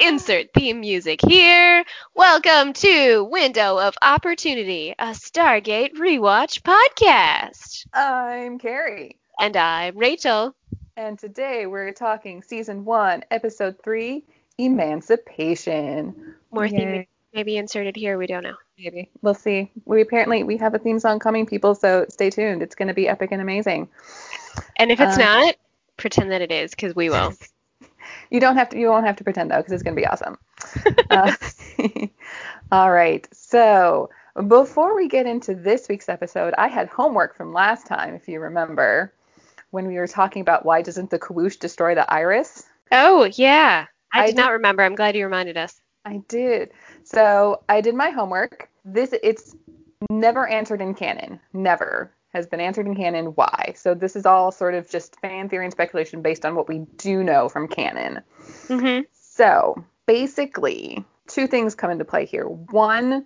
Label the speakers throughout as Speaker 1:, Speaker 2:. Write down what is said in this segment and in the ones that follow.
Speaker 1: Insert theme music here. Welcome to Window of Opportunity, a Stargate rewatch podcast.
Speaker 2: I'm Carrie.
Speaker 1: And I'm Rachel.
Speaker 2: And today we're talking season one, episode three, Emancipation.
Speaker 1: More
Speaker 2: Yay.
Speaker 1: theme maybe inserted here. We don't know.
Speaker 2: Maybe. We'll see. We apparently we have a theme song coming, people, so stay tuned. It's gonna be epic and amazing.
Speaker 1: And if it's
Speaker 2: Uh,
Speaker 1: not, pretend that it is, because we will.
Speaker 2: You don't have to you won't have to pretend though, because it's gonna be awesome. uh, all right. So before we get into this week's episode, I had homework from last time, if you remember, when we were talking about why doesn't the Kawoosh destroy the iris?
Speaker 1: Oh yeah, I,
Speaker 2: I
Speaker 1: did not remember. I'm glad you reminded us.
Speaker 2: I did. So I did my homework. This it's never answered in canon. Never has been answered in canon. Why? So this is all sort of just fan theory and speculation based on what we do know from canon.
Speaker 1: Mm-hmm.
Speaker 2: So basically, two things come into play here. One,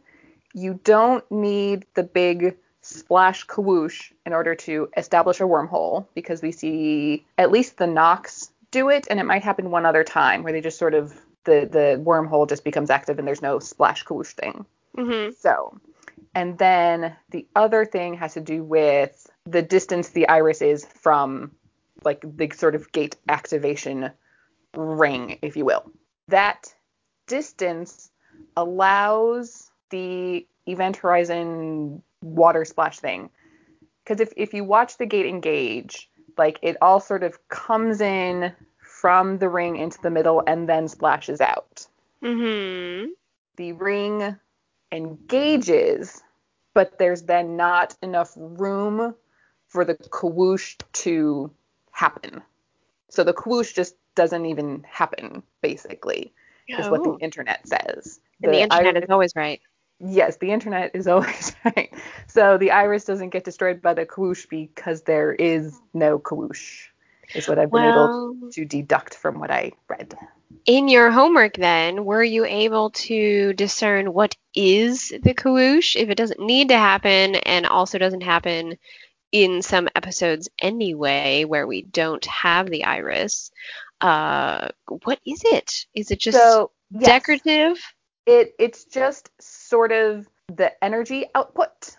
Speaker 2: you don't need the big splash kawoosh in order to establish a wormhole because we see at least the Nox do it, and it might happen one other time where they just sort of the the wormhole just becomes active and there's no splash kawoosh thing.
Speaker 1: Mm-hmm.
Speaker 2: So, and then the other thing has to do with the distance the iris is from like the sort of gate activation ring, if you will. That distance allows the event horizon water splash thing. Because if, if you watch the gate engage, like it all sort of comes in from the ring into the middle and then splashes out
Speaker 1: Mm-hmm.
Speaker 2: the ring engages, but there's then not enough room for the kawoosh to happen. So the kawoosh just doesn't even happen, basically, is what the oh. internet says.
Speaker 1: Oh. and the internet
Speaker 2: iris-
Speaker 1: is always right.
Speaker 2: Yes, the internet is always right. So the iris doesn't get destroyed by the kawoosh because there is no kawoosh, is what I've been able to deduct from what I read.
Speaker 1: in your homework, then, were you able to discern what is the kawoosh if it doesn't need to happen and also doesn't happen in some episodes anyway where we don't have the iris? Uh, what is it? Is it just
Speaker 2: so yes.
Speaker 1: decorative?
Speaker 2: it it's just sort of the energy output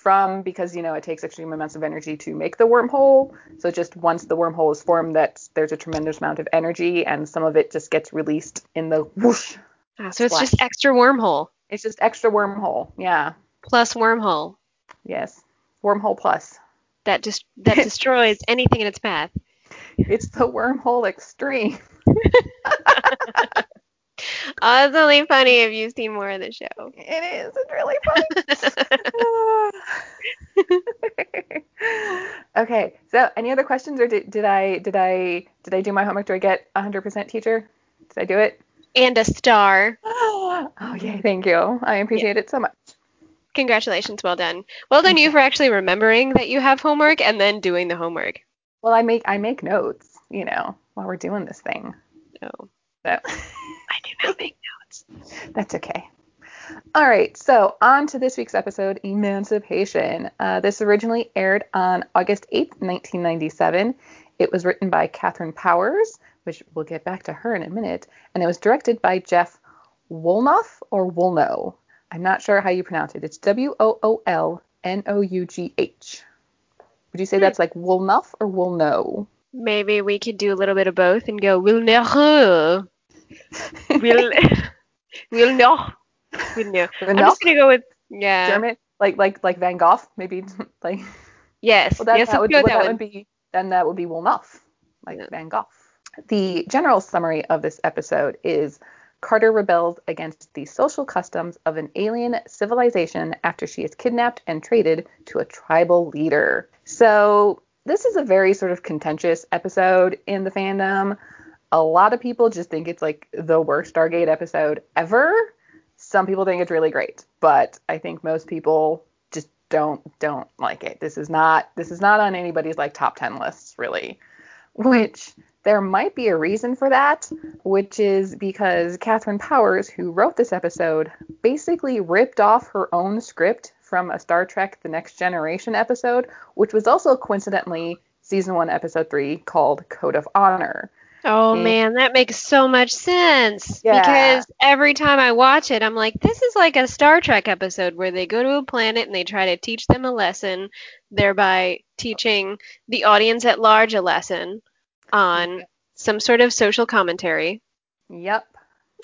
Speaker 2: from because you know it takes extreme amounts of energy to make the wormhole. So just once the wormhole is formed that there's a tremendous amount of energy and some of it just gets released in the whoosh.
Speaker 1: Ah, so it's
Speaker 2: Splash.
Speaker 1: just extra wormhole.
Speaker 2: It's just extra wormhole yeah.
Speaker 1: Plus wormhole.
Speaker 2: Yes. Wormhole plus.
Speaker 1: That just that destroys anything in its path.
Speaker 2: it's the wormhole extreme
Speaker 1: Oh, it's only funny if you've seen more of the show.
Speaker 2: it is. It's really funny. Okay. So any other questions or did, did i did i did i do my homework? Do i get 100% teacher? Did i do it?
Speaker 1: And a star.
Speaker 2: oh yay. Thank you. I appreciate it so much.
Speaker 1: Congratulations, well done. Well done you. for actually remembering that you have homework and then doing the homework.
Speaker 2: well i make i make notes you know while we're doing this thing.
Speaker 1: Oh,
Speaker 2: so
Speaker 1: I do not make notes.
Speaker 2: That's okay. All right, so on to this week's episode, Emancipation. Uh, this originally aired on August 8th, 1997. It was written by Katharine Powers, which we'll get back to her in a minute, and it was directed by Jeff Wolnoff or Woolnough. I'm not sure how you pronounce it. It's W O O L N O U G H. Would you say
Speaker 1: Hmm.
Speaker 2: that's like Woolnough or Woolnough?
Speaker 1: Maybe we could do a little bit of both and go will know. Will will know. Will know. I'm just gonna go with yeah.
Speaker 2: German, like like like Van Gogh, maybe like.
Speaker 1: Yes.
Speaker 2: Well, that,
Speaker 1: yes,
Speaker 2: that would, well,
Speaker 1: that
Speaker 2: that would be then that would be Wolnoff, like
Speaker 1: Yeah.
Speaker 2: Van Gogh. The general summary of this episode is Carter rebels against the social customs of an alien civilization after she is kidnapped and traded to a tribal leader. So this is a very sort of contentious episode in the fandom. A lot of people just think it's like the worst Stargate episode ever. Some people think it's really great, but I think most people just don't don't like it. This is not this is not on anybody's like top 10 lists really. Which there might be a reason for that, which is because Katharine Powers, who wrote this episode, basically ripped off her own script from a Star Trek The Next Generation episode, which was also coincidentally season 1 episode 3 called Code of Honor.
Speaker 1: Oh
Speaker 2: And-
Speaker 1: man, that makes so much sense.
Speaker 2: Yeah.
Speaker 1: Because every time I watch it, I'm like, this is like a Star Trek episode where they go to a planet and they try to teach them a lesson, thereby teaching the audience at large a lesson on some sort of social commentary.
Speaker 2: Yep.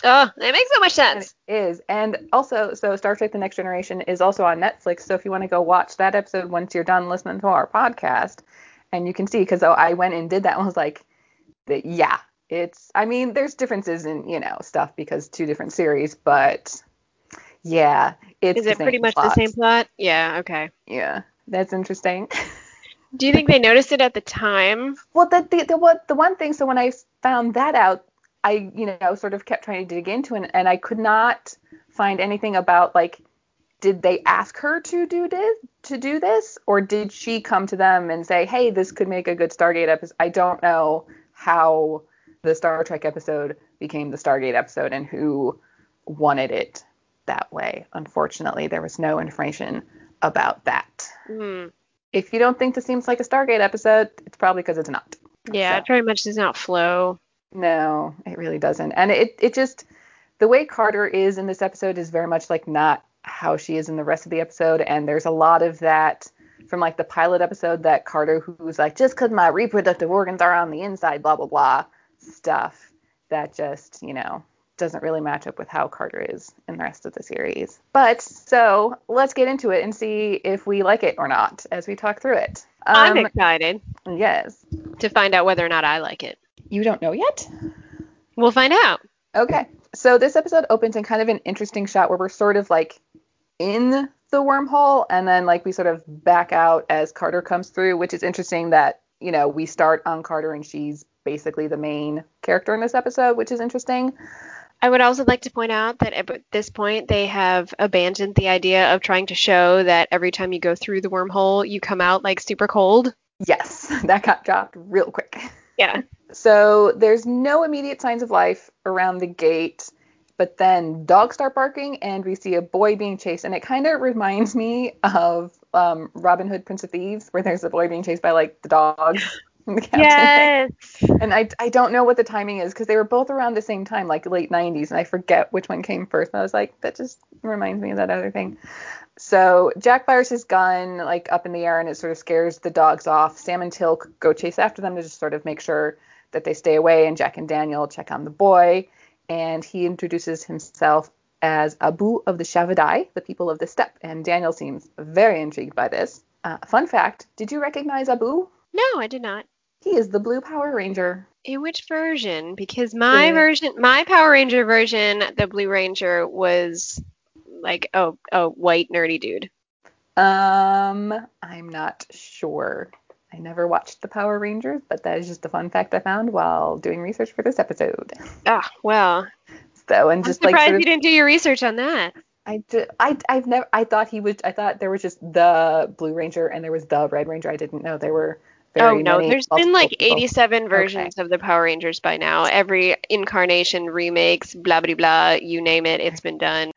Speaker 1: Oh, that makes so much
Speaker 2: And
Speaker 1: sense.
Speaker 2: it is. And also, so Star Trek The Next Generation is also on Netflix. So if you want to go watch that episode once you're done listening to our podcast, and you can see, because oh, I went and did that and was like, yeah, it's, I mean, there's differences in, you know, stuff because two different series, but yeah, it's
Speaker 1: Is it pretty much the same plot? Yeah, okay.
Speaker 2: Yeah, that's interesting.
Speaker 1: Do you think they noticed it at the time?
Speaker 2: Well, the, the the what the one thing. So when I found that out, I you know sort of kept trying to dig into it, and I could not find anything about like, did they ask her to do this to do this, or did she come to them and say, hey, this could make a good Stargate episode? I don't know how the Star Trek episode became the Stargate episode and who wanted it that way. Unfortunately, there was no information about that.
Speaker 1: Hmm.
Speaker 2: If you don't think this seems like a Stargate episode, it's probably because it's not.
Speaker 1: Yeah,
Speaker 2: So-
Speaker 1: it very much does not flow.
Speaker 2: No, it really doesn't. And it it just the way Carter is in this episode is very much like not how she is in the rest of the episode. And there's a lot of that from like the pilot episode that Carter who's like just because my reproductive organs are on the inside, blah blah blah stuff that just you know doesn't really match up with how Carter is in the rest of the series. But so let's get into it and see if we like it or not as we talk through it.
Speaker 1: I'm
Speaker 2: Um,
Speaker 1: excited
Speaker 2: yes.
Speaker 1: to find out whether or not I like it.
Speaker 2: You don't know yet?
Speaker 1: We'll find out.
Speaker 2: Okay. So this episode opens in kind of an interesting shot where we're sort of like in the wormhole and then like we sort of back out as Carter comes through, which is interesting that, you know, we start on Carter and she's basically the main character in this episode, which is interesting.
Speaker 1: I would also like to point out that at this point they have abandoned the idea of trying to show that every time you go through the wormhole, you come out like super cold.
Speaker 2: Yes, that got dropped real quick.
Speaker 1: Yeah.
Speaker 2: So there's no immediate signs of life around the gate, but then dogs start barking and we see a boy being chased, and it kind of reminds me of um, Robin Hood, Prince of Thieves, where there's a boy being chased by like the dog. and the.
Speaker 1: Yes.
Speaker 2: And I, I don't know what the timing is because they were both around the same time, like late 90s, and I forget which one came first. And I was like, that just reminds me of that other thing. So Jack fires his gun like up in the air and it sort of scares the dogs off. Sam and Teal'c go chase after them to just sort of make sure that they stay away. And Jack and Daniel check on the boy, and he introduces himself as Abu of the Shavadai, the people of the steppe. And Daniel seems very intrigued by this. Uh, fun fact: Did you recognize Abu?
Speaker 1: No, I did not.
Speaker 2: He is the Blue Power Ranger.
Speaker 1: In which version? Because my
Speaker 2: Yeah.
Speaker 1: version, my Power Ranger version, the Blue Ranger was like oh oh white nerdy dude.
Speaker 2: Um, I'm not sure. I never watched the Power Rangers, but that is just a fun fact I found while doing research for this episode.
Speaker 1: Ah, well,
Speaker 2: So, and
Speaker 1: I'm
Speaker 2: just like
Speaker 1: surprised
Speaker 2: sort of,
Speaker 1: you didn't do your research on that.
Speaker 2: I, ju- I, I've never, I thought he was, I thought there was just the Blue Ranger and there was the Red Ranger. I didn't know there were very
Speaker 1: Oh no,
Speaker 2: many,
Speaker 1: there's been like
Speaker 2: multiple people.
Speaker 1: 87 versions of the Power Rangers by now. Every incarnation, remakes, blah blah blah, you name it, it's been done.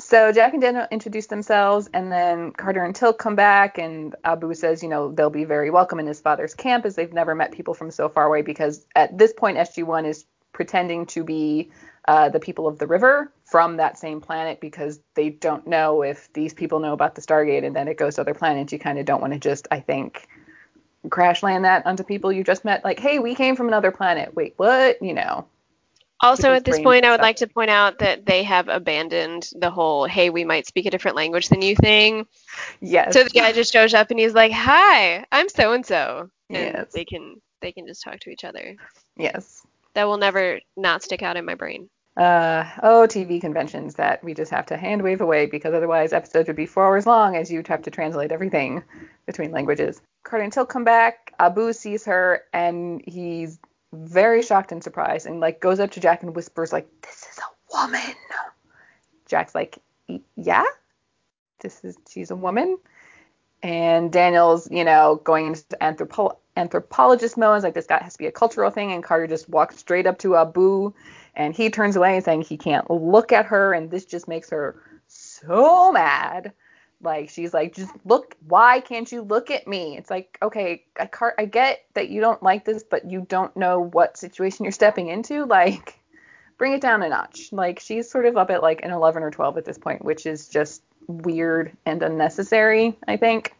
Speaker 2: So Jack and Daniel introduce themselves, and then Carter and Teal'c come back, and Abu says, you know, they'll be very welcome in his father's camp as they've never met people from so far away because at this point SG1 is pretending to be uh, the people of the river from that same planet because they don't know if these people know about the Stargate and then it goes to other planets. You kind of don't want to just, I think, crash land that onto people you just met. Like, hey, we came from another planet. Wait, what? You know.
Speaker 1: Also, at this point, I would like to point out that they have abandoned the whole "Hey, we might speak a different language than you" thing.
Speaker 2: Yes.
Speaker 1: So the guy just shows up and he's like, "Hi, I'm so and so," and
Speaker 2: Yes.
Speaker 1: they can they can just talk to each other.
Speaker 2: yes.
Speaker 1: That will never not stick out in my brain.
Speaker 2: Uh, oh, TV conventions that we just have to hand wave away because otherwise episodes would be four hours long as you'd have to translate everything between languages. Carter and Teal'c come back. Abu sees her and he's very shocked and surprised and like goes up to Jack and whispers like, "This is a woman." Jack's like, "Yeah, this is she's a woman." And Daniel's, you know, going into anthropo- anthropologist mode. It's like this guy has to be a cultural thing, and Carter just walks straight up to Abu and he turns away and saying he can't look at her and this just makes her so mad Like she's like, just look. Why can't you look at me? It's like, okay, I, car- I get that you don't like this, but you don't know what situation you're stepping into. Like, bring it down a notch. Like she's sort of up at like an 11 or 12 at this point, which is just weird and unnecessary. I think.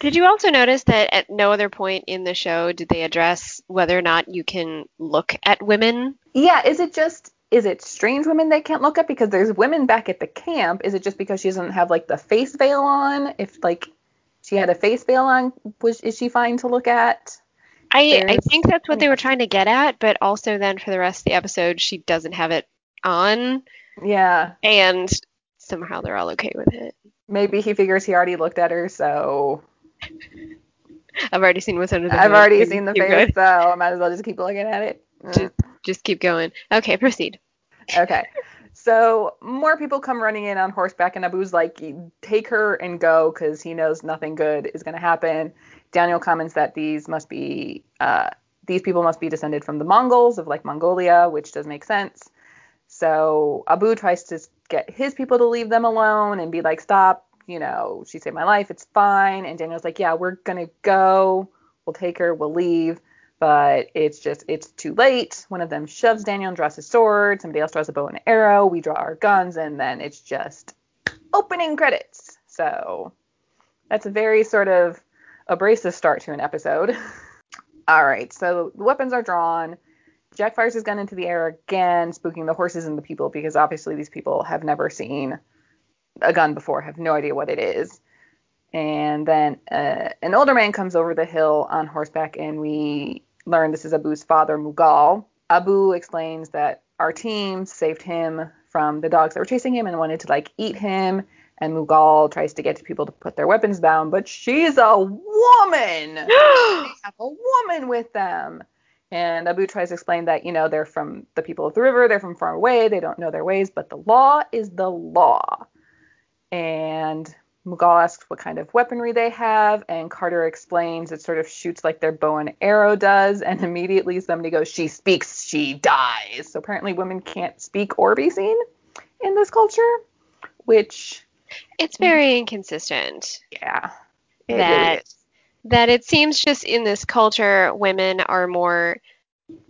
Speaker 1: Did you also notice that at no other point in the show did they address whether or not you can look at women?
Speaker 2: Yeah, is it just is it strange women they can't look at because there's women back at the camp? Is it just because she doesn't have like the face veil on? If like she had a face veil on, was is she fine to look at?
Speaker 1: I I think that's what they were trying to get at, but also then for the rest of the episode she doesn't have it on
Speaker 2: Yeah,
Speaker 1: and somehow they're all okay with it.
Speaker 2: maybe he figures he already looked at her, so
Speaker 1: I've already seen what's under the
Speaker 2: I've
Speaker 1: hood.
Speaker 2: already seen the face,
Speaker 1: going.
Speaker 2: so I might as well just keep looking at it.
Speaker 1: Just, mm. Just keep going. Okay, proceed.
Speaker 2: Okay. So more people come running in on horseback, and Abu's like, take her and go because he knows nothing good is going to happen. Daniel comments that these must be, uh, these people must be descended from the Mongols of like Mongolia, which does make sense. So Abu tries to get his people to leave them alone and be like, stop, you know, she saved my life, it's fine. And Daniel's like, yeah, we're going to go, we'll take her, we'll leave but it's just it's too late. One of them shoves Daniel and draws his sword. Somebody else draws a bow and arrow. We draw our guns, and then it's just opening credits. So that's a very sort of abrasive start to an episode. All right, so the weapons are drawn. Jack fires his gun into the air again, spooking the horses and the people because obviously these people have never seen a gun before, have no idea what it is. And then uh, an older man comes over the hill on horseback, and we learn this is Abu's father, Moughal. Abu explains that our team saved him from the dogs that were chasing him and wanted to like eat him. And Moughal tries to get people to put their weapons down, but she's a woman. they have a woman with them. And Abu tries to explain that, you know, they're from the people of the river, they're from far away, they don't know their ways, but the law is the law. And Moughal asks what kind of weaponry they have, and Carter explains it sort of shoots like their bow and arrow does, and immediately somebody goes, She speaks, she dies. So apparently women can't speak or be seen in this culture, which,
Speaker 1: It's very inconsistent.
Speaker 2: yeah, it
Speaker 1: That-
Speaker 2: really.
Speaker 1: That it seems just in this culture, women are more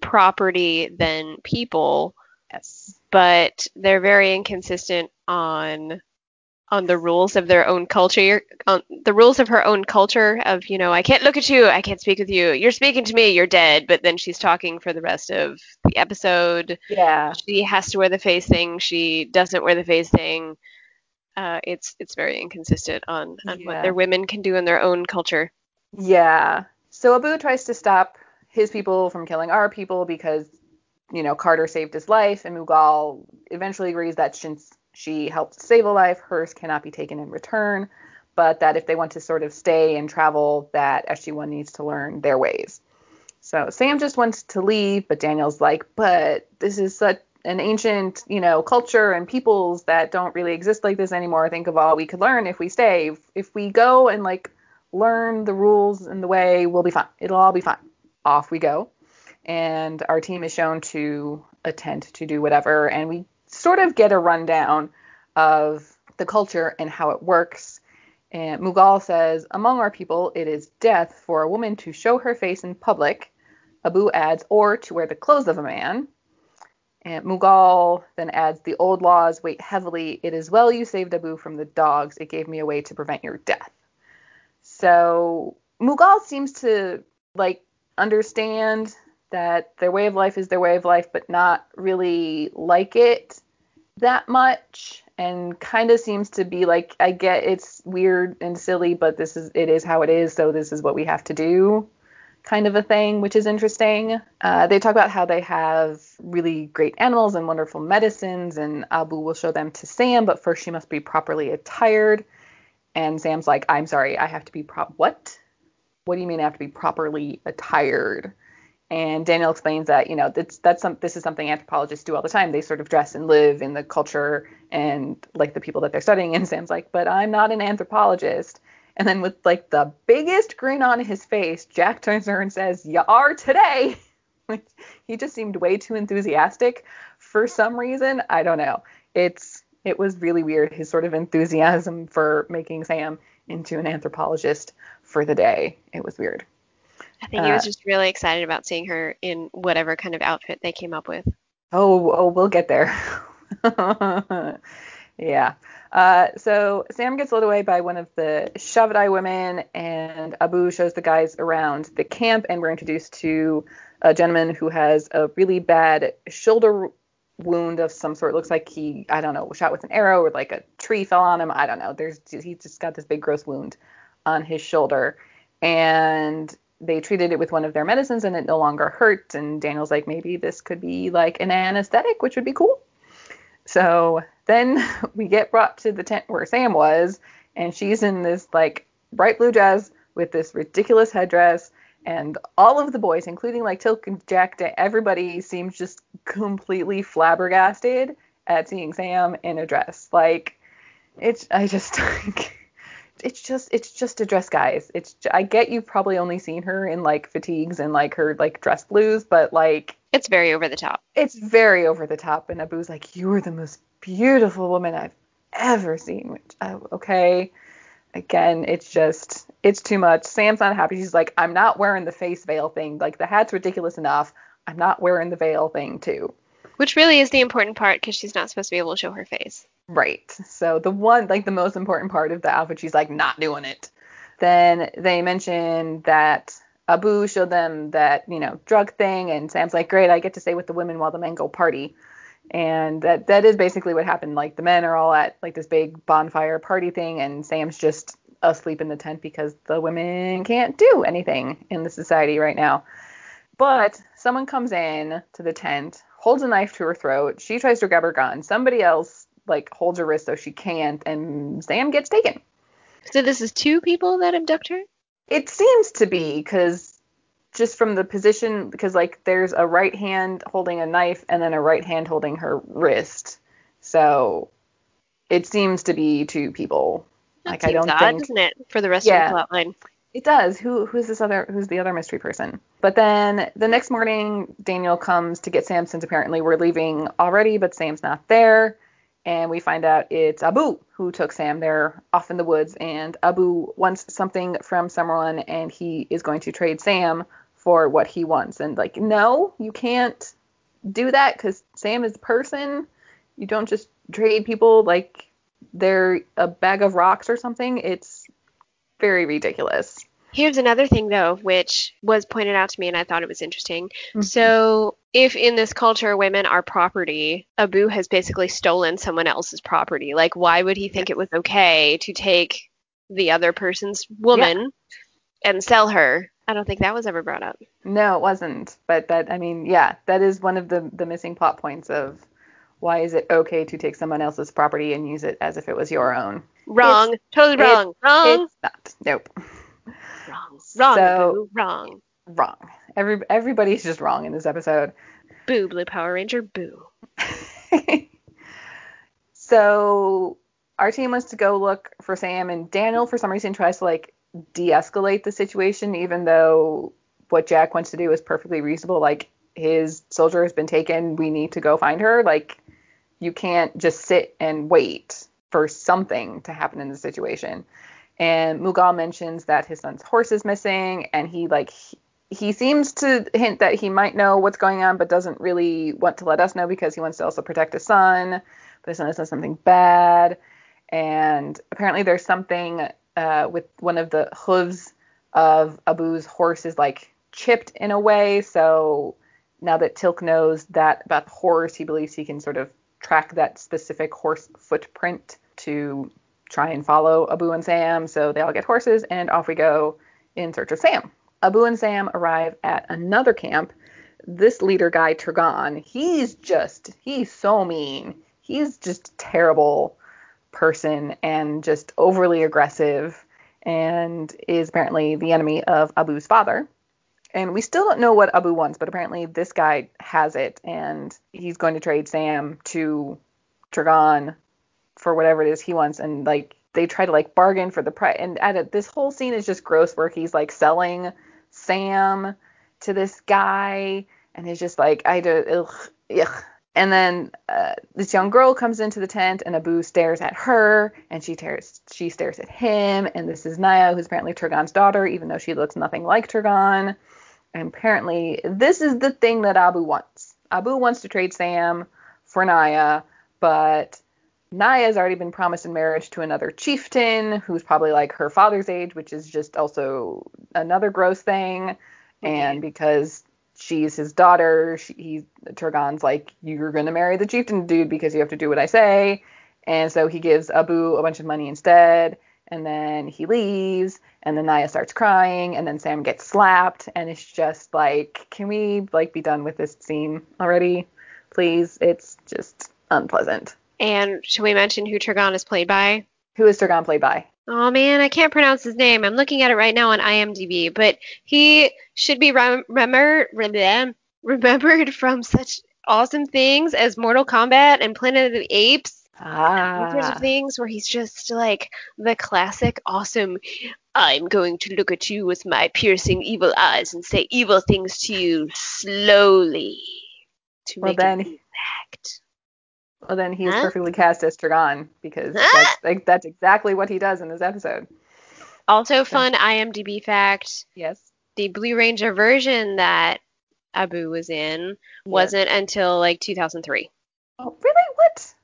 Speaker 1: property than people,
Speaker 2: Yes.
Speaker 1: but they're very inconsistent on on the rules of their own culture. On the rules of her own culture of you know i can't look at you i can't speak with you. You're speaking to me you're dead. But then she's talking for the rest of the episode.
Speaker 2: Yeah.
Speaker 1: she has to wear the face thing. She doesn't wear the face thing. Uh, it's it's very inconsistent on, on
Speaker 2: Yeah.
Speaker 1: what their women can do in their own culture.
Speaker 2: Yeah. So Abu tries to stop his people from killing our people because, you know, Carter saved his life, and Moughal eventually agrees that since she helped save a life, hers cannot be taken in return, but that if they want to sort of stay and travel, that SG1 needs to learn their ways. So Sam just wants to leave, but Daniel's like, but this is such an ancient, you know, culture and peoples that don't really exist like this anymore. Think of all we could learn if we stay. If, if we go and like learn the rules and the way, we'll be fine. It'll all be fine. Off we go. And our team is shown to attend to do whatever. And we sort of get a rundown of the culture and how it works. And Moughal says, Among our people, it is death for a woman to show her face in public. Abu adds, or to wear the clothes of a man. And Moughal then adds, The old laws weight heavily. It is well you saved Abu from the dogs. It gave me a way to prevent your death. So Moughal seems to like understand that their way of life is their way of life, but not really like it that much. And kind of seems to be like, I get it's weird and silly, but this is it is how it is, so this is what we have to do, kind of a thing, which is interesting. Uh, they talk about how they have really great animals and wonderful medicines, and Abu will show them to Sam, but first she must be properly attired. And Sam's like, I'm sorry, I have to be prop. What? What do you mean I have to be properly attired? And Daniel explains that you know that's that's some this is something anthropologists do all the time. They sort of dress and live in the culture and like the people that they're studying. And Sam's like, but I'm not an anthropologist. And then with like the biggest grin on his face, Jack turns to her and says, "You are today." he just seemed way too enthusiastic for some reason. I don't know. It's It was really weird, his sort of enthusiasm for making Sam into an anthropologist for the day. It was weird.
Speaker 1: I think he was just really excited about seeing her in whatever kind of outfit they came up with.
Speaker 2: Oh, oh, we'll get there. yeah. Uh, so Sam gets led away by one of the Shavadai women, and Abu shows the guys around the camp, and we're introduced to a gentleman who has a really bad shoulder wound of some sort. Looks like he, I don't know, was shot with an arrow or like a tree fell on him. I don't know. There's he just got this big gross wound on his shoulder, and they treated it with one of their medicines and it no longer hurt. And Daniel's like, maybe this could be like an anesthetic, which would be cool. So then we get brought to the tent where Sam was, and she's in this like bright blue dress with this ridiculous headdress. And all of the boys, including like Teal'c and Jack, everybody seems just completely flabbergasted at seeing Sam in a dress. Like, it's, I just, it's just it's just a dress guys. It's i get you've probably only seen her in like fatigues and like her like dress blues but like
Speaker 1: it's very over the top.
Speaker 2: it's very over the top. And abu's like you are the most beautiful woman i've ever seen which oh, okay. Again it's just it's too much. Sam's not happy. She's like i'm not wearing the face veil thing. Like the hat's ridiculous enough. I'm not wearing the veil thing too
Speaker 1: which really is the important part because she's not supposed to be able to show her face
Speaker 2: Right. So the one, like the most important part of the outfit, she's like not doing it. Then they mention that Abu showed them that, you know, drug thing, and Sam's like, great, I get to stay with the women while the men go party. And that that is basically what happened. Like the men are all at like this big bonfire party thing, and Sam's just asleep in the tent because the women can't do anything in the society right now. But someone comes in to the tent, holds a knife to her throat. She tries to grab her gun. Somebody else like holds her wrist so she can't, and Sam gets taken.
Speaker 1: So this is two people that abduct her.
Speaker 2: It seems to be because just from the position, because like there's a right hand holding a knife and then a right hand holding her wrist. So it seems to be two people.
Speaker 1: That like I don't odd, think, doesn't it, for the rest yeah, of the plotline?
Speaker 2: It does. Who who's this other who's the other mystery person? But then the next morning, Daniel comes to get Sam since apparently we're leaving already, but Sam's not there and we find out it's Abu who took Sam. They're off in the woods, and Abu wants something from someone, and he is going to trade Sam for what he wants. And like, no, you can't do that because Sam is a person. You don't just trade people like they're a bag of rocks or something. It's very ridiculous.
Speaker 1: Here's another thing, though, which was pointed out to me, and I thought it was interesting. Mm-hmm. So, if in this culture women are property, Abu has basically stolen someone else's property. Like, why would he think it was okay to take the other person's woman yeah. and sell her? I don't think that was ever brought up.
Speaker 2: No, it wasn't. But that, I mean, yeah, that is one of the the missing plot points of why is it okay to take someone else's property and use it as if it was your own?
Speaker 1: Wrong. It's, totally wrong. wrong.
Speaker 2: It's not. Nope.
Speaker 1: Wrong. Wrong. So, boo. Wrong.
Speaker 2: Wrong. Every everybody's just wrong in this episode.
Speaker 1: Boo, Blue Power Ranger, boo.
Speaker 2: so our team wants to go look for Sam, and Daniel, for some reason, tries to like de-escalate the situation, even though what Jack wants to do is perfectly reasonable. Like his soldier has been taken, we need to go find her. Like you can't just sit and wait for something to happen in the situation. And Moughal mentions that his son's horse is missing, and he like he, seems to hint that he might know what's going on, but doesn't really want to let us know because he wants to also protect his son. But his son has done something bad, and apparently there's something uh, with one of the hooves of Abu's horse is like chipped in a way. So now that Teal'c knows that about the horse, he believes he can sort of track that specific horse footprint to try and follow Abu and Sam. So they all get horses and off we go in search of Sam. Abu and Sam arrive at another camp. This leader guy, Turghan, he's just, he's so mean. He's just a terrible person and just overly aggressive and is apparently the enemy of Abu's father. And we still don't know what Abu wants, but apparently this guy has it and he's going to trade Sam to Turghan for whatever it is he wants and like they try to like bargain for the price and at a, this whole scene is just gross where he's like selling Sam to this guy and he's just like I do ugh, ugh. And then uh, this young girl comes into the tent, and Abu stares at her, and she stares she stares at him. And this is Naya, who's apparently Turghan's daughter, even though she looks nothing like Turghan. And apparently, this is the thing that Abu wants. Abu wants to trade Sam for Naya, but Naya's already been promised in marriage to another chieftain who's probably like her father's age, which is just also another gross thing. And because she's his daughter, she, he Turghan's like, you're gonna marry the chieftain dude because you have to do what I say. And so he gives Abu a bunch of money instead, and then he leaves, and then Naya starts crying, and then Sam gets slapped, and it's just like, can we like be done with this scene already, please? It's just unpleasant.
Speaker 1: And should we mention who Turghan is played by?
Speaker 2: Who is Turghan played by?
Speaker 1: Oh man, I can't pronounce his name. I'm looking at it right now on IMDb, but he should be rem- remember, rem- remembered from such awesome things as Mortal Kombat and Planet of the Apes. Those sorts of
Speaker 2: Ah,
Speaker 1: things where he's just like the classic awesome I'm going to look at you with my piercing evil eyes and say evil things to you slowly to
Speaker 2: Well,
Speaker 1: make
Speaker 2: then-. Well then he's
Speaker 1: Huh?
Speaker 2: perfectly cast as Turghan because
Speaker 1: Huh?
Speaker 2: that's like, that's exactly what he does in this episode.
Speaker 1: Also fun IMDb fact,
Speaker 2: Yes.
Speaker 1: the Blue Ranger version that Abu was in wasn't until like 2003.
Speaker 2: Oh, really? What?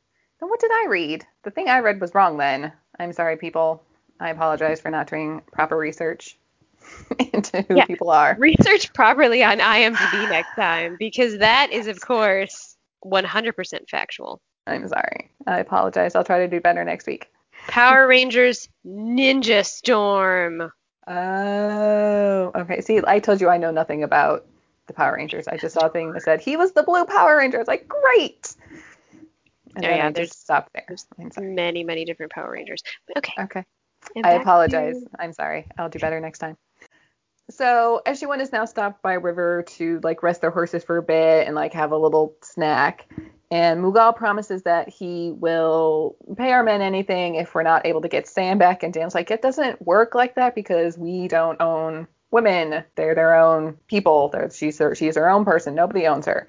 Speaker 2: Then what did I read? The thing I read was wrong then. I'm sorry, people. I apologize for not doing proper research into who
Speaker 1: Yeah.
Speaker 2: people are.
Speaker 1: Research properly on IMDb next time because that is of course 100% factual.
Speaker 2: I'm sorry. I apologize. I'll try to do better next week.
Speaker 1: Power Rangers Ninja Storm.
Speaker 2: Oh, okay. See, I told you I know nothing about the Power Rangers. I just saw a thing that said he was the blue Power Ranger. It's like, great. And
Speaker 1: Oh, yeah,
Speaker 2: I
Speaker 1: there's-
Speaker 2: just stopped there.
Speaker 1: there's Many, many different Power Rangers. Okay.
Speaker 2: Okay. I apologize.
Speaker 1: to-
Speaker 2: I'm sorry. I'll do better next time. So everyone is now stopped by river to like rest their horses for a bit and like have a little snack. And Moughal promises that he will pay our men anything if we're not able to get Sam back. And Dan's like, it doesn't work like that because we don't own women. They're their own people. They're, she's her, she's her own person. Nobody owns her.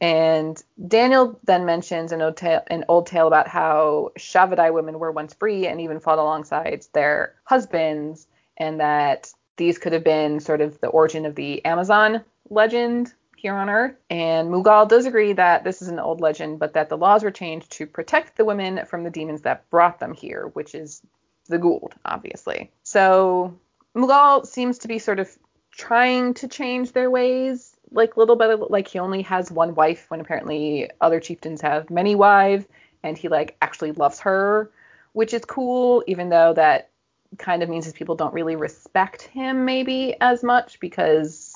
Speaker 2: And Daniel then mentions an old, tale, an old tale about how Shavadai women were once free and even fought alongside their husbands, and that these could have been sort of the origin of the Amazon legend here on Earth. And Moughal does agree that this is an old legend, but that the laws were changed to protect the women from the demons that brought them here, which is the Goa'uld, obviously. So Moughal seems to be sort of trying to change their ways, like little by little. Like he only has one wife when apparently other chieftains have many wives, and he like actually loves her, which is cool, even though that kind of means his people don't really respect him maybe as much because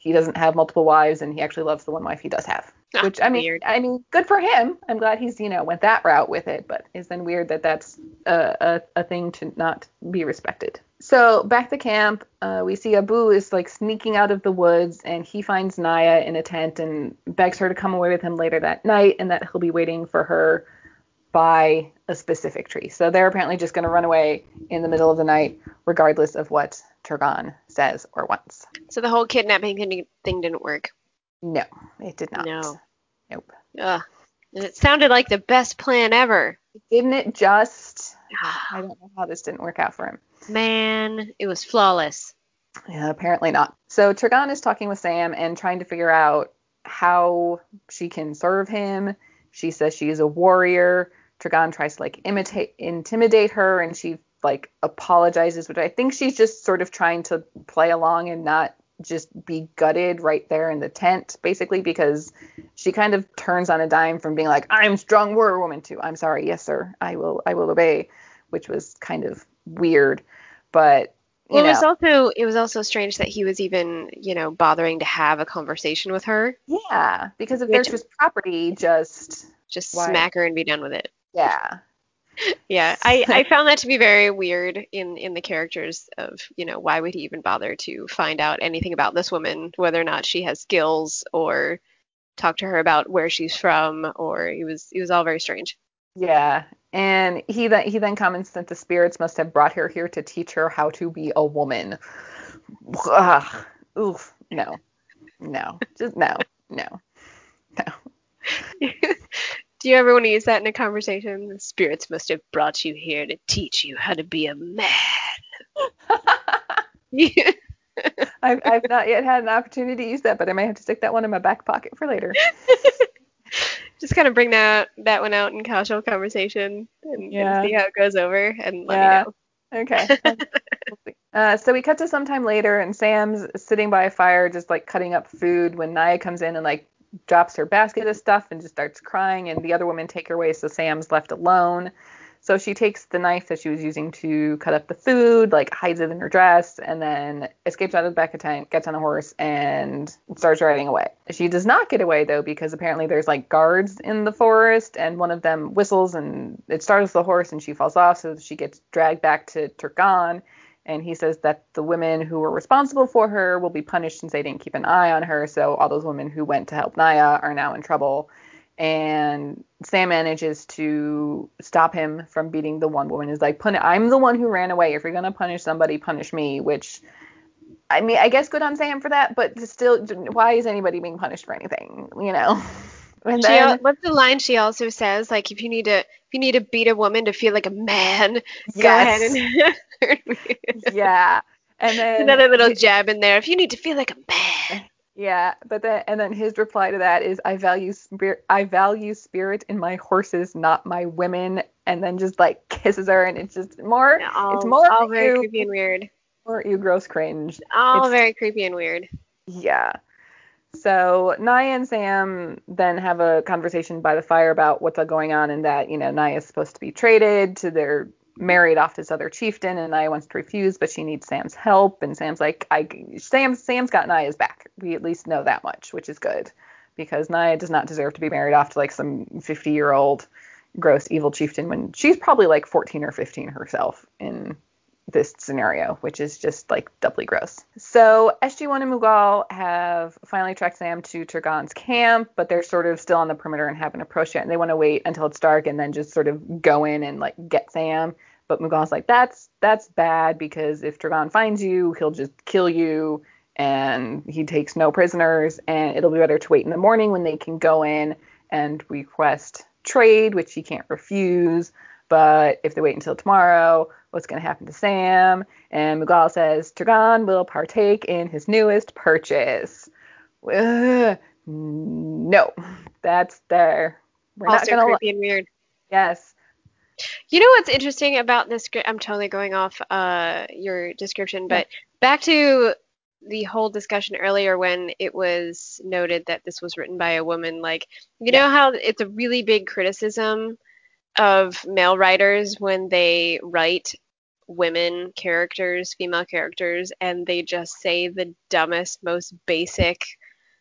Speaker 2: he doesn't have multiple wives and he actually loves the one wife he does have.
Speaker 1: Ah,
Speaker 2: Which I mean,
Speaker 1: weird.
Speaker 2: I mean, good for him. I'm glad he's you know went that route with it, but it's then weird that that's a, a, a thing to not be respected. So back to camp, uh, we see Abu is like sneaking out of the woods, and he finds Naya in a tent and begs her to come away with him later that night, and that he'll be waiting for her by a specific tree. So they're apparently just going to run away in the middle of the night, regardless of what Turghan says or wants.
Speaker 1: So the whole kidnapping thing didn't work.
Speaker 2: No, it did not.
Speaker 1: No.
Speaker 2: Nope.
Speaker 1: Ugh. It sounded like the best plan ever.
Speaker 2: Didn't it just?
Speaker 1: Ah,
Speaker 2: I don't know how this didn't work out for him.
Speaker 1: Man, it was flawless.
Speaker 2: Yeah, apparently not. So Turghan is talking with Sam and trying to figure out how she can serve him. She says she's a warrior. Turghan tries to like imitate intimidate her and she like apologizes, which I think she's just sort of trying to play along and not just be gutted right there in the tent, basically, because she kind of turns on a dime from being like, I'm strong warrior woman to I'm sorry, yes, sir, I will I will obey, which was kind of weird. But you
Speaker 1: Well, it was also it was also strange that he was even, you know, bothering to have a conversation with her.
Speaker 2: Yeah, because if
Speaker 1: Which-
Speaker 2: there's just property, just
Speaker 1: Just
Speaker 2: Why?
Speaker 1: smack her and be done with it.
Speaker 2: yeah,
Speaker 1: Yeah, I, I found that to be very weird in in the characters of, you know, why would he even bother to find out anything about this woman, whether or not she has skills or talk to her about where she's from, or it was it was all very strange.
Speaker 2: yeah. And he then he then comments that the spirits must have brought her here to teach her how to be a woman. Ugh. Oof. No. No. Just no. No. No.
Speaker 1: Do you ever want to use that in a conversation? The spirits must have brought you here to teach you how to be a man.
Speaker 2: I've, I've not yet had an opportunity to use that, but I might have to stick that one in my back pocket for later.
Speaker 1: Just kind of bring that that one out in casual conversation and,
Speaker 2: Yeah.
Speaker 1: and see how it goes over and let
Speaker 2: Yeah.
Speaker 1: me know.
Speaker 2: Okay. Uh, so we cut to sometime later, and Sam's sitting by a fire, just like cutting up food. When Naya comes in and like drops her basket of stuff and just starts crying, and the other women take her away, so Sam's left alone. So she takes the knife that she was using to cut up the food, like hides it in her dress, and then escapes out of the back of tent, gets on a horse, and starts riding away. She does not get away though, because apparently there's like guards in the forest, and one of them whistles and it startles the horse, and she falls off, so she gets dragged back to Turghan. And he says that the women who were responsible for her will be punished since they didn't keep an eye on her. So all those women who went to help Naya are now in trouble and Sam manages to stop him from beating the one woman. Is like, "Pun- I'm the one who ran away. If you're gonna punish somebody, punish me. Which, I mean, I guess good on Sam for that, but still, why is anybody being punished for anything? You know? And
Speaker 1: She,
Speaker 2: then,
Speaker 1: what's the line she also says? Like, if you need to, if you need to beat a woman to feel like a man, go ahead and.
Speaker 2: yeah, and then
Speaker 1: Another little jab in there. If you need to feel like a eh, man.
Speaker 2: Yeah, but then and then his reply to that is I value spirit I value spirit in my horses, not my women, and then just like kisses her and it's just more
Speaker 1: All,
Speaker 2: it's more
Speaker 1: all very
Speaker 2: you
Speaker 1: creepy and weird.
Speaker 2: more you gross cringe.
Speaker 1: All
Speaker 2: It's-
Speaker 1: very creepy and weird.
Speaker 2: Yeah. So Naya and Sam then have a conversation by the fire about what's going on and that, you know, Naya is supposed to be traded to their married off to this other chieftain and Naya wants to refuse, but she needs Sam's help and Sam's like, I Sam Sam's got Naya's back. We at least know that much, which is good. Because Naya does not deserve to be married off to like some fifty year old gross evil chieftain when she's probably like fourteen or fifteen herself in this scenario, which is just like doubly gross. So SG1 and Moughal have finally tracked Sam to Turghan's camp, but they're sort of still on the perimeter and haven't approached yet. And they want to wait until it's dark and then just sort of go in and like get Sam. But Moughal's like, that's that's bad because if Turghan finds you, he'll just kill you and he takes no prisoners and it'll be better to wait in the morning when they can go in and request trade, which he can't refuse. But if they wait until tomorrow, what's going to happen to Sam? And Moughal says Turghan will partake in his newest purchase. Ugh, no, that's there. We're not
Speaker 1: also
Speaker 2: going to.
Speaker 1: creepy and weird.
Speaker 2: Yes.
Speaker 1: You know what's interesting about this? script? I'm totally going off uh, your description, but back to the whole discussion earlier when it was noted that this was written by a woman. Like, you know how it's a really big criticism of male writers when they write women characters, female characters, and they just say the dumbest, most basic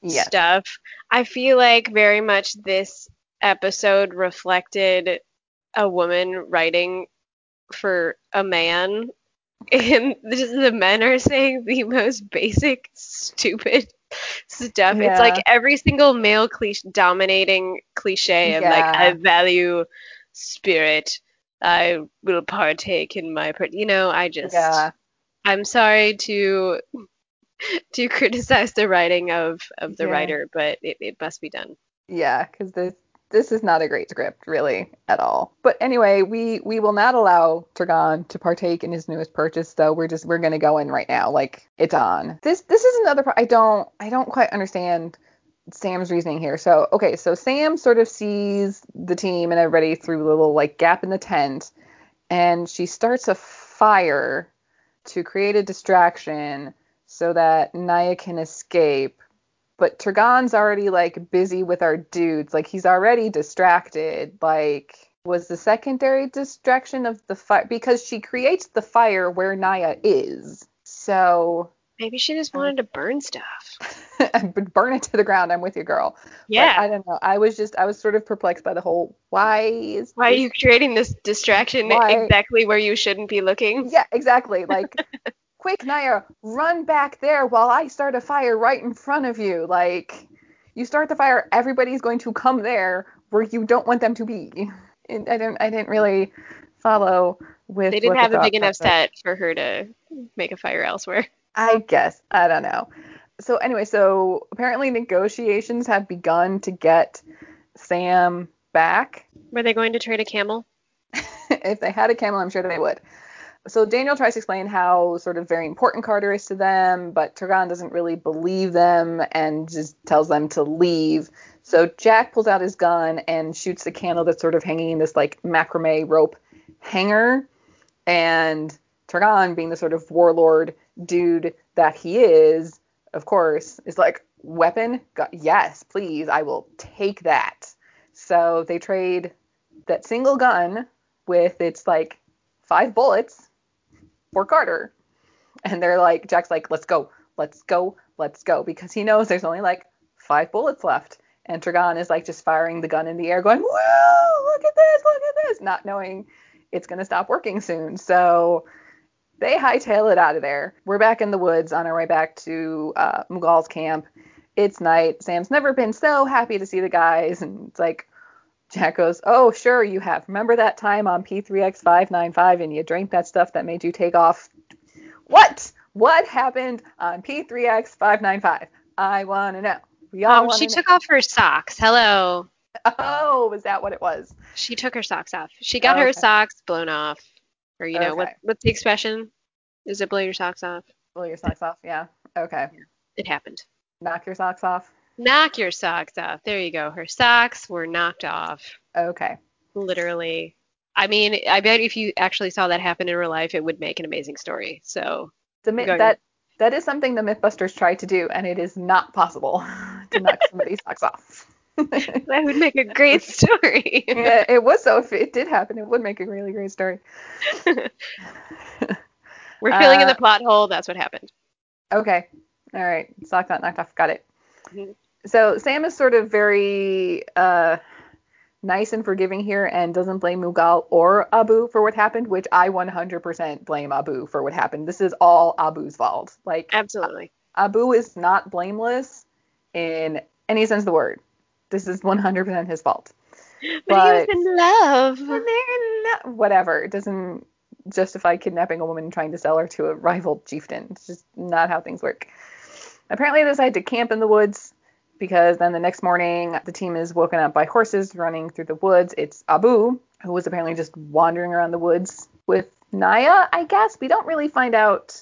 Speaker 2: Yes.
Speaker 1: stuff. I feel like very much this episode reflected a woman writing for a man, and the men are saying the most basic, stupid stuff.
Speaker 2: Yeah.
Speaker 1: It's like every single male cliche dominating cliche of like I value spirit. I will partake in my, part. you know. I just,
Speaker 2: Yeah.
Speaker 1: I'm sorry to to criticize the writing of of the
Speaker 2: Yeah.
Speaker 1: writer, but it, it must be done.
Speaker 2: Yeah, because this this is not a great script, really, at all. But anyway, we we will not allow Turghan to partake in his newest purchase, though. We're just we're gonna go in right now, like it's on. This this is another part I don't I don't quite understand Sam's reasoning here. So okay, so Sam sort of sees the team and everybody through the little like gap in the tent, and she starts a fire to create a distraction so that Naya can escape but Turghan's already like busy with our dudes. Like he's already distracted. Like was the secondary distraction of the fire because she creates the fire where Naya is. So
Speaker 1: Maybe she just wanted to burn stuff.
Speaker 2: burn it to the ground. I'm with you, girl. But
Speaker 1: Yeah.
Speaker 2: I don't know. I was just I was sort of perplexed by the whole why is
Speaker 1: Why are you creating this distraction
Speaker 2: Why-
Speaker 1: exactly where you shouldn't be looking?
Speaker 2: Yeah, exactly. Like quick Naya, run back there while I start a fire right in front of you. Like you start the fire, everybody's going to come there where you don't want them to be. And I didn't I didn't really follow with
Speaker 1: They didn't
Speaker 2: what the
Speaker 1: have a big enough set for her to make a fire elsewhere.
Speaker 2: I guess. I don't know. So anyway, so apparently negotiations have begun to get Sam back.
Speaker 1: Were they going to trade a camel?
Speaker 2: if they had a camel, I'm sure they would. So Daniel tries to explain how sort of very important Carter is to them, but Turghan doesn't really believe them and just tells them to leave. So Jack pulls out his gun and shoots the candle that's sort of hanging in this like macrame rope hanger. And Turghan, being the sort of warlord dude that he is, of course, is like, weapon? yes, please, I will take that. So they trade that single gun with its like five bullets for Carter. And they're like, Jack's like, let's go, let's go, let's go, because he knows there's only like five bullets left. And Turghan is like just firing the gun in the air, going, whoa, look at this, look at this, not knowing it's going to stop working soon. So they hightail it out of there. We're back in the woods on our way back to uh, Moughals camp. It's night. Sam's never been so happy to see the guys. And it's like, Jack goes, Oh, sure, you have. Remember that time on P3X595 and you drank that stuff that made you take off? What? What happened on P3X595? I want to know.
Speaker 1: We all um, she took off her socks. Hello.
Speaker 2: Oh, was that what it was?
Speaker 1: She took her socks off. She got okay. her socks blown off. Or, you know, okay. what, what's the expression? Is it blow your socks off?
Speaker 2: Blow your socks off, yeah. Okay.
Speaker 1: It happened.
Speaker 2: Knock your socks off?
Speaker 1: Knock your socks off. There you go. Her socks were knocked off.
Speaker 2: Okay.
Speaker 1: Literally. I mean, I bet if you actually saw that happen in real life, it would make an amazing story. So
Speaker 2: the that that is something the MythBusters tried to do, and it is not possible to knock somebody's socks off.
Speaker 1: that would make a great story.
Speaker 2: yeah, it was so. If it did happen, it would make a really great story.
Speaker 1: We're filling uh, in the uh, plot hole. That's what happened.
Speaker 2: Okay. All right. Sock got knocked off. Got it. Mm-hmm. So Sam is sort of very uh, nice and forgiving here and doesn't blame Moughal or Abu for what happened, which I 100% blame Abu for what happened. This is all Abu's fault. Like
Speaker 1: absolutely.
Speaker 2: Abu is not blameless in any sense of the word. This is 100% his fault.
Speaker 1: But, but he was in love.
Speaker 2: They're in whatever. It doesn't justify kidnapping a woman and trying to sell her to a rival chieftain. It's just not how things work. Apparently, they decide to camp in the woods because then the next morning the team is woken up by horses running through the woods. It's Abu, who was apparently just wandering around the woods with Naya, I guess. We don't really find out.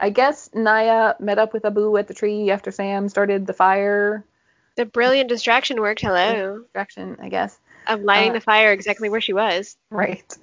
Speaker 2: I guess Naya met up with Abu at the tree after Sam started the fire.
Speaker 1: The brilliant distraction worked. Hello.
Speaker 2: Distraction, I guess.
Speaker 1: Of lighting uh, the fire exactly where she was.
Speaker 2: Right.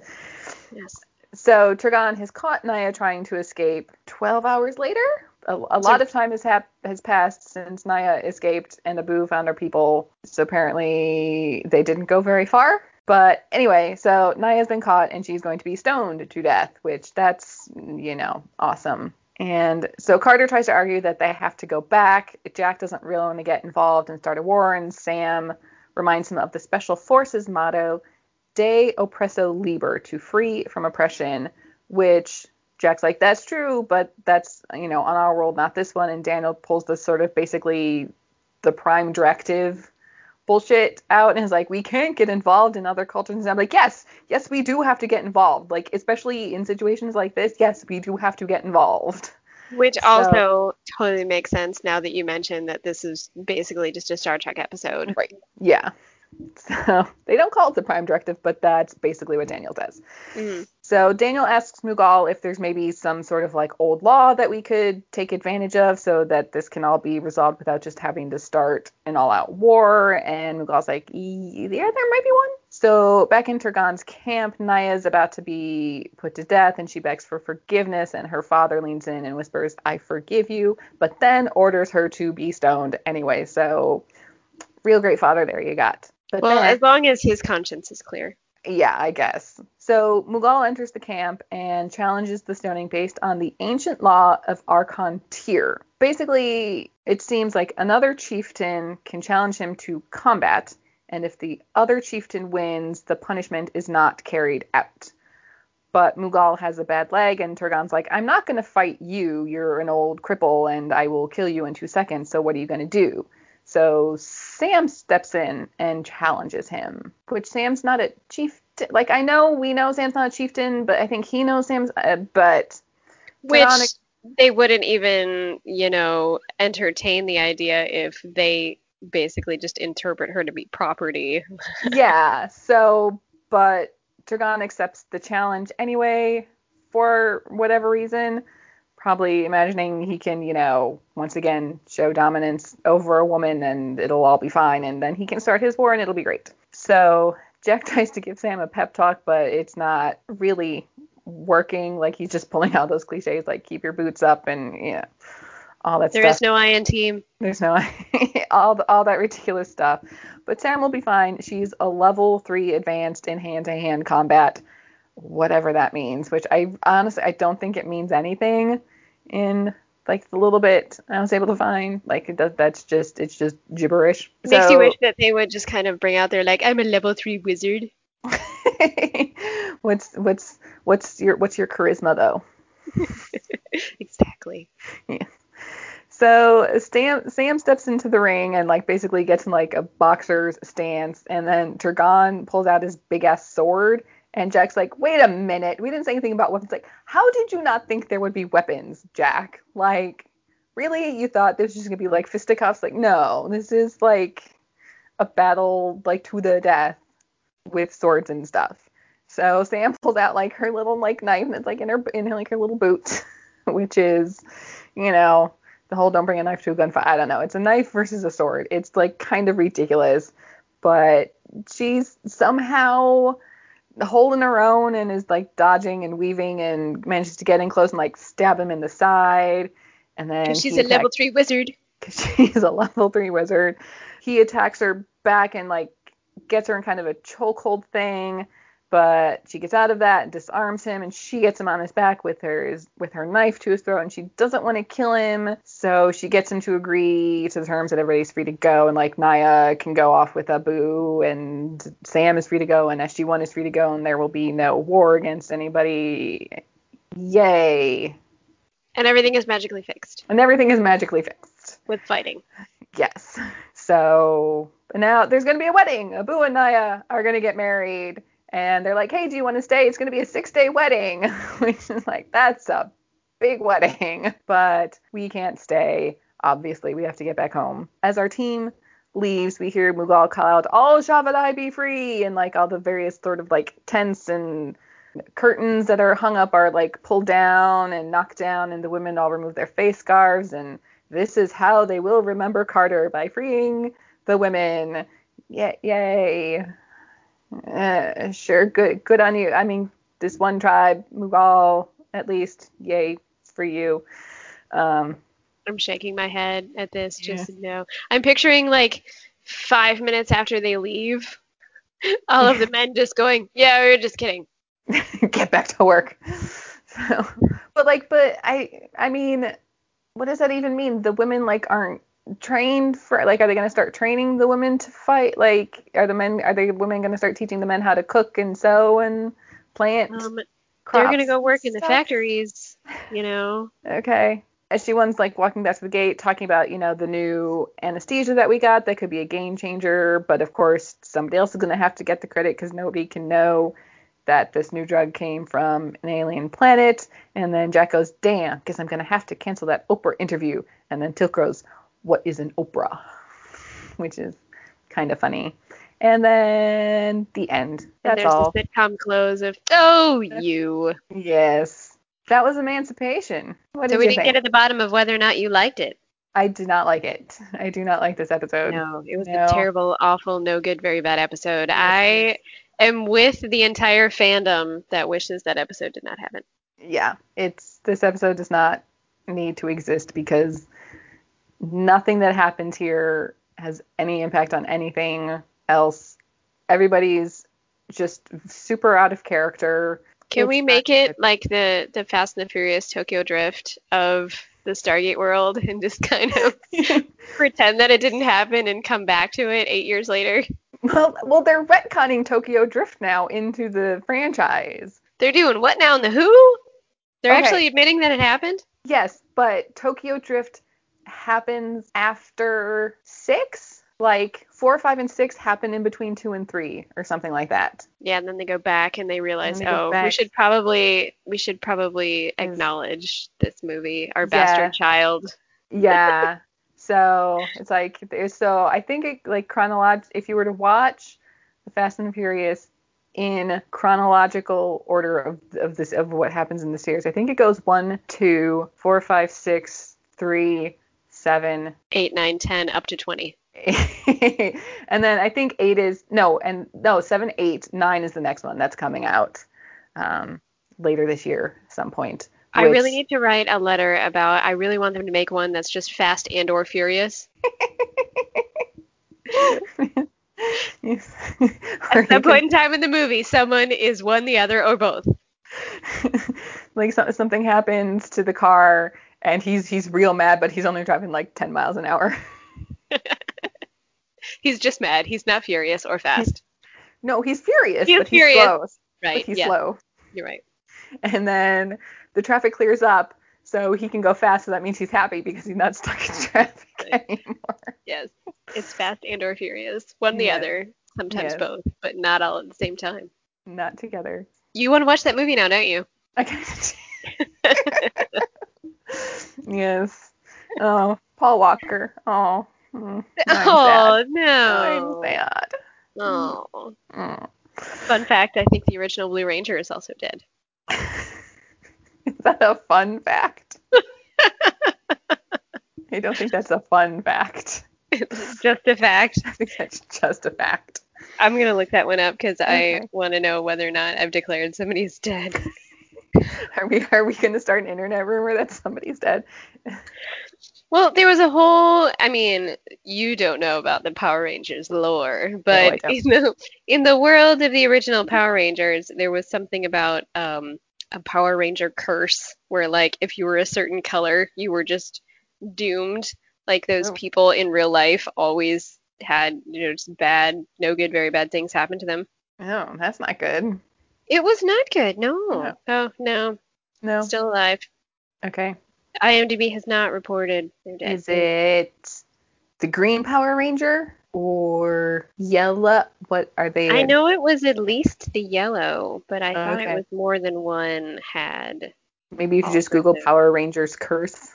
Speaker 1: Yes.
Speaker 2: So Turghan has caught Naya trying to escape 12 hours later, a, a lot of time has hap- has passed since Naya escaped and Abu found her people. So apparently they didn't go very far. But anyway, so Naya's been caught and she's going to be stoned to death, which that's you know awesome. And so Carter tries to argue that they have to go back. Jack doesn't really want to get involved and start a war, and Sam reminds him of the Special Forces motto, "De oppresso liber," to free from oppression, which Jack's like, that's true, but that's, you know, on our world, not this one. And Daniel pulls the sort of basically the prime directive bullshit out and is like, we can't get involved in other cultures. And I'm like, yes, yes, we do have to get involved. Like, especially in situations like this, yes, we do have to get involved.
Speaker 1: Which so, also totally makes sense now that you mentioned that this is basically just a Star Trek episode.
Speaker 2: Right. Yeah. So they don't call it the prime directive, but that's basically what Daniel does. Mm. So Daniel asks Moughal if there's maybe some sort of like old law that we could take advantage of so that this can all be resolved without just having to start an all-out war. And Moughal's like, yeah, there might be one. So back in Turghan's camp, Naya's about to be put to death and she begs for forgiveness and her father leans in and whispers, I forgive you, but then orders her to be stoned anyway. So real great father there you got.
Speaker 1: But well, then, as long as his conscience is clear.
Speaker 2: Yeah, I guess. So Moughal enters the camp and challenges the stoning based on the ancient law of Archon Tyr. Basically, it seems like another chieftain can challenge him to combat, and if the other chieftain wins, the punishment is not carried out. But Moughal has a bad leg, and Turghan's like, I'm not going to fight you. You're an old cripple, and I will kill you in two seconds, so what are you going to do? So Sam steps in and challenges him, which Sam's not a chieftain. Like I know we know Sam's not a chieftain, but I think he knows Sam's. Uh, but
Speaker 1: which they wouldn't even, you know, entertain the idea if they basically just interpret her to be property.
Speaker 2: yeah. So, but Dragon accepts the challenge anyway for whatever reason. Probably imagining he can, you know, once again show dominance over a woman and it'll all be fine and then he can start his war and it'll be great. So Jack tries to give Sam a pep talk, but it's not really working. Like he's just pulling out those cliches like keep your boots up and you know all that
Speaker 1: there
Speaker 2: stuff.
Speaker 1: is no I in team.
Speaker 2: There's no all the, all that ridiculous stuff. But Sam will be fine. She's a level three advanced in hand to hand combat, whatever that means. Which I honestly I don't think it means anything in like the little bit I was able to find. Like it does that's just it's just gibberish.
Speaker 1: Makes
Speaker 2: so,
Speaker 1: you wish that they would just kind of bring out their like I'm a level three wizard.
Speaker 2: what's what's what's your what's your charisma though?
Speaker 1: exactly.
Speaker 2: Yeah. So Sam Sam steps into the ring and like basically gets in like a boxer's stance, and then Dragon pulls out his big ass sword, and Jack's like, "Wait a minute, we didn't say anything about weapons." Like, how did you not think there would be weapons, Jack? Like, really, you thought this was just gonna be like fisticuffs? Like, no, this is like a battle like to the death with swords and stuff. So Sam pulls out like her little like knife that's like in her in like her little boot, which is, you know, the whole don't bring a knife to a gunfight. I don't know. It's a knife versus a sword. It's like kind of ridiculous, but she's somehow holding her own and is like dodging and weaving and manages to get in close and like stab him in the side. And then
Speaker 1: she's a level three wizard.
Speaker 2: She's a level three wizard. He attacks her back and like gets her in kind of a chokehold thing but she gets out of that and disarms him and she gets him on his back with her with her knife to his throat and she doesn't want to kill him. So she gets him to agree to the terms that everybody's free to go and like Naya can go off with Abu and Sam is free to go and SG1 is free to go and there will be no war against anybody. Yay.
Speaker 1: And everything is magically fixed.
Speaker 2: And everything is magically fixed.
Speaker 1: With fighting.
Speaker 2: Yes. So now there's going to be a wedding. Abu and Naya are going to get married and they're like, "Hey, do you want to stay? It's going to be a six-day wedding," which is like that's a big wedding, but we can't stay. Obviously, we have to get back home. As our team leaves, we hear Moughal call out, "All Shavadai be free!" and like all the various sort of like tents and curtains that are hung up are like pulled down and knocked down, and the women all remove their face scarves, and this is how they will remember Carter by freeing the women. Yay! yay. Uh, sure, good, good on you. I mean, this one tribe, Moughal, at least, yay for you. Um,
Speaker 1: I'm shaking my head at this, just yeah. no. I'm picturing like five minutes after they leave, all of the men just going, "Yeah, we are just kidding."
Speaker 2: Get back to work. So, but like, but I, I mean, what does that even mean? The women like aren't trained for like are they going to start training the women to fight? Like are the men are the women going to start teaching the men how to cook and sew and plant um,
Speaker 1: they're going to go work in the factories you know?
Speaker 2: Okay. As SG1's like walking back to the gate talking about you know the new anesthesia that we got that could be a game changer but of course somebody else is going to have to get the credit because nobody can know that this new drug came from an alien planet. And then jack goes damn because i'm going to have to cancel that oprah interview. And then Teal'c goes what is an Oprah, which is kind of funny. And then the end. That's
Speaker 1: and there's
Speaker 2: all.
Speaker 1: the sitcom close of oh you.
Speaker 2: Yes, that was Emancipation. What
Speaker 1: so
Speaker 2: did
Speaker 1: we didn't
Speaker 2: think?
Speaker 1: get at the bottom of whether or not you liked it.
Speaker 2: I did not like it. I do not like this episode.
Speaker 1: No, it was no. a terrible, awful, no good, very bad episode. I am with the entire fandom that wishes that episode did not happen.
Speaker 2: Yeah, it's this episode does not need to exist because nothing that happens here has any impact on anything else. Everybody's just super out of character.
Speaker 1: Can it's we make it like the the Fast and the Furious Tokyo Drift of the Stargate world and just kind of pretend that it didn't happen and come back to it eight years later?
Speaker 2: Well, well, they're retconning Tokyo Drift now into the franchise.
Speaker 1: They're doing what now in the Who? They're okay. actually admitting that it happened.
Speaker 2: Yes, but Tokyo Drift happens after six. Like four, five, and six happen in between two and three, or something like that.
Speaker 1: Yeah, and then they go back and they realize, they oh, we should probably we should probably acknowledge this movie, our bastard yeah. child.
Speaker 2: Yeah. So it's like so I think it like chronolog if you were to watch the Fast and the Furious in chronological order of, of this of what happens in the series, I think it goes one, two, four, five, six, three, seven,
Speaker 1: Eight, nine, ten, up to twenty.
Speaker 2: and then I think eight is no, and no, seven, eight, nine is the next one that's coming out um, later this year, some point.
Speaker 1: I really need to write a letter about. I really want them to make one that's just fast and or furious. At some point in time in the movie, someone is one, the other, or both.
Speaker 2: like so, something happens to the car and he's he's real mad, but he's only driving like 10 miles an hour.
Speaker 1: He's just mad. He's not furious or fast.
Speaker 2: No, he's furious,
Speaker 1: He is
Speaker 2: but he's slow.
Speaker 1: Right?
Speaker 2: But he's
Speaker 1: yeah,
Speaker 2: slow.
Speaker 1: you're right.
Speaker 2: And then the traffic clears up, so he can go fast. So that means he's happy because he's not stuck in traffic
Speaker 1: Right.
Speaker 2: anymore.
Speaker 1: Yes, it's fast and or furious. One, the other. Sometimes
Speaker 2: Yes.
Speaker 1: both, but not all at the same time.
Speaker 2: Not together.
Speaker 1: You want to watch that movie now, don't you?
Speaker 2: I can't. yes. Oh, Paul Walker. Oh. mm,
Speaker 1: oh no.
Speaker 2: I'm sad.
Speaker 1: Oh.
Speaker 2: Mm.
Speaker 1: Fun fact: I think the original Blue Ranger is also dead.
Speaker 2: Is that a fun fact? I don't think that's a fun fact.
Speaker 1: It's just a fact.
Speaker 2: I think that's just a fact.
Speaker 1: I'm gonna look that one up because I want to know whether or not I've declared somebody's dead.
Speaker 2: Are we are we going to start an internet rumor that somebody's dead?
Speaker 1: Well, there was a whole. I mean, you don't know about the Power Rangers lore, but
Speaker 2: don't.
Speaker 1: in the in the world of the original Power Rangers, there was something about um, a Power Ranger curse, where like if you were a certain color, you were just doomed. Like those
Speaker 2: Oh.
Speaker 1: people in real life always had you know just bad, no good, very bad things happen to them.
Speaker 2: Oh, that's not good.
Speaker 1: It was not good. No.
Speaker 2: No.
Speaker 1: Oh no,
Speaker 2: No.
Speaker 1: still alive.
Speaker 2: Okay.
Speaker 1: IMDb has not reported their death.
Speaker 2: Is it the Green Power Ranger or yellow? What are they?
Speaker 1: I know it was at least the yellow, but I thought
Speaker 2: Okay.
Speaker 1: it was more than one had.
Speaker 2: Maybe you you just Google
Speaker 1: the-
Speaker 2: Power Rangers curse.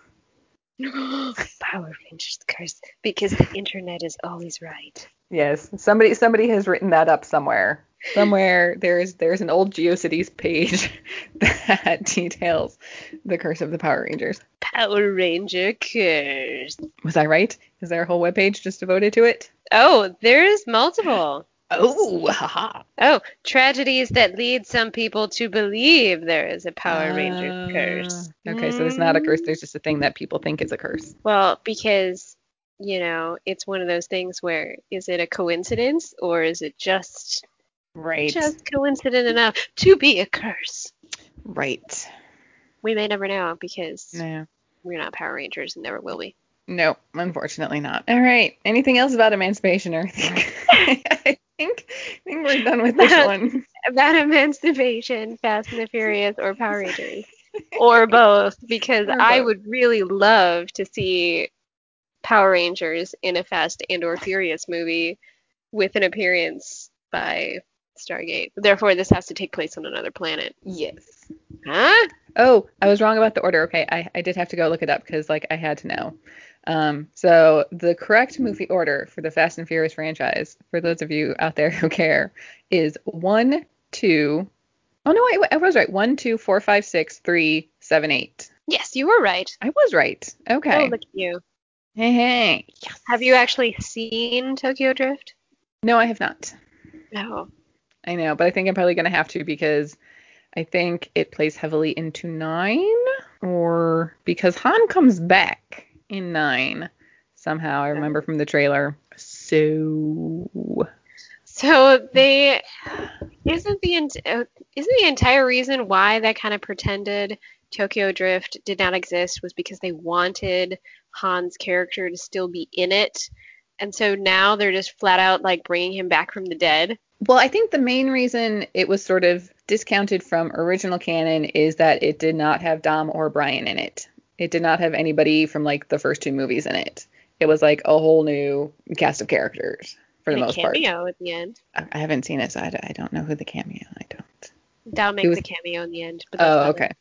Speaker 1: Power Rangers curse because the internet is always right.
Speaker 2: Yes, somebody somebody has written that up somewhere. Somewhere there's there's an old GeoCities page that details the curse of the Power Rangers.
Speaker 1: Power Ranger curse.
Speaker 2: Was I right? Is there a whole webpage just devoted to it?
Speaker 1: Oh, there's multiple.
Speaker 2: Oh, haha.
Speaker 1: Oh, tragedies that lead some people to believe there is a Power ah, Ranger curse.
Speaker 2: Okay, so there's not a curse. There's just a thing that people think is a curse.
Speaker 1: Well, because, you know, it's one of those things where is it a coincidence or is it just
Speaker 2: Right.
Speaker 1: just coincident enough to be a curse?
Speaker 2: Right.
Speaker 1: We may never know because
Speaker 2: No.
Speaker 1: we're not Power Rangers and never will be.
Speaker 2: No, unfortunately not. All right. Anything else about emancipation or anything? I think I think we're done with this one.
Speaker 1: About Emancipation, Fast and the Furious, or Power Rangers, or both, because
Speaker 2: Or
Speaker 1: I would really love to see Power Rangers in a Fast and or Furious movie with an appearance by Stargate. Therefore, this has to take place on another planet.
Speaker 2: Yes.
Speaker 1: Huh?
Speaker 2: Oh, I was wrong about the order. Okay, I, I did have to go look it up because like I had to know. Um, so the correct movie order for the Fast and Furious franchise, for those of you out there who care, is one, two. Oh no, I, I was right. One, two, four, five, six, three, seven, eight.
Speaker 1: Yes, you were right.
Speaker 2: I was right. Okay.
Speaker 1: Oh, look at you.
Speaker 2: Hey, hey. Yes.
Speaker 1: Have you actually seen Tokyo Drift?
Speaker 2: No, I have not.
Speaker 1: No.
Speaker 2: I know, but I think I'm probably gonna have to because I think it plays heavily into nine, or because Han comes back in nine somehow. I remember from the trailer. So
Speaker 1: So they isn't the uh, isn't the entire reason why that kind of pretended Tokyo Drift did not exist was because they wanted Han's character to still be in it, and so now they're just flat out like bringing him back from the dead.
Speaker 2: Well, I think the main reason it was sort of discounted from original canon is that it did not have Dom or Brian in it. It did not have anybody from like the first two movies in it. It was like a whole new cast of characters for the
Speaker 1: and a
Speaker 2: most part.
Speaker 1: cameo at the end.
Speaker 2: I haven't seen it, so I don't know who the cameo. I don't.
Speaker 1: Dal makes
Speaker 2: was-
Speaker 1: a cameo in the end. But
Speaker 2: Oh, okay.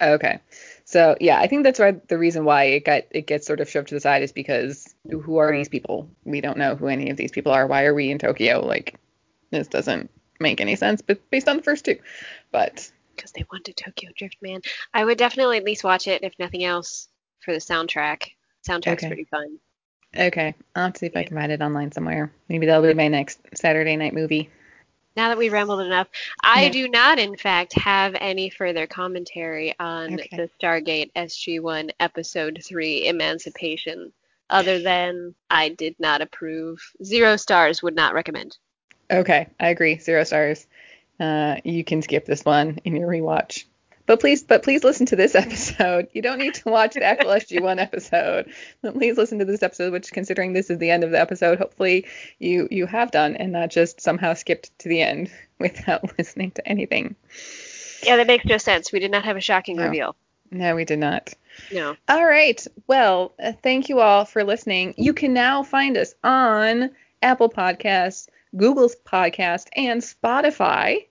Speaker 2: Okay. So yeah, I think that's why the reason why it got it gets sort of shoved to the side is because who are these people? We don't know who any of these people are. Why are we in Tokyo? Like this doesn't make any sense, but based on the first two. But
Speaker 1: because they wanted Tokyo Drift Man. I would definitely at least watch it, if nothing else, for the soundtrack. Soundtrack's
Speaker 2: Okay.
Speaker 1: pretty fun.
Speaker 2: okay, I'll have to see if I can find it online somewhere. Maybe that'll be my next Saturday night movie.
Speaker 1: Now that we rambled enough, I
Speaker 2: Yeah.
Speaker 1: do not, in fact, have any further commentary on
Speaker 2: Okay.
Speaker 1: the Stargate SG-1 Episode 3 Emancipation, other than I did not approve. Zero stars, would not recommend.
Speaker 2: Okay, I agree. Zero stars. Uh, you can skip this one in your rewatch. But please, but please listen to this episode. You don't need to watch the actual SG1 episode. But please listen to this episode, which, considering this is the end of the episode, hopefully you you have done and not just somehow skipped to the end without listening to anything.
Speaker 1: Yeah, that makes no sense. We did not have a shocking
Speaker 2: No.
Speaker 1: reveal.
Speaker 2: No, we did not.
Speaker 1: No.
Speaker 2: All right. Well, uh, thank you all for listening. You can now find us on Apple Podcasts, Google's Podcast, and Spotify.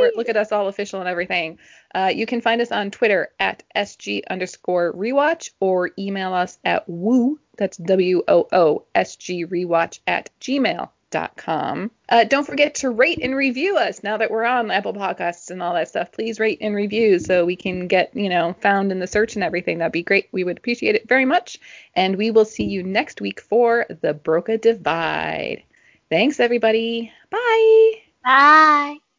Speaker 2: Or look at us all official and everything. Uh, you can find us on Twitter at SG underscore rewatch or email us at woo, that's W O O S G rewatch at gmail gmail.com. Uh, don't forget to rate and review us now that we're on Apple Podcasts and all that stuff. Please rate and review so we can get, you know, found in the search and everything. That'd be great. We would appreciate it very much. And we will see you next week for the Broca Divide. Thanks, everybody. Bye.
Speaker 1: Bye.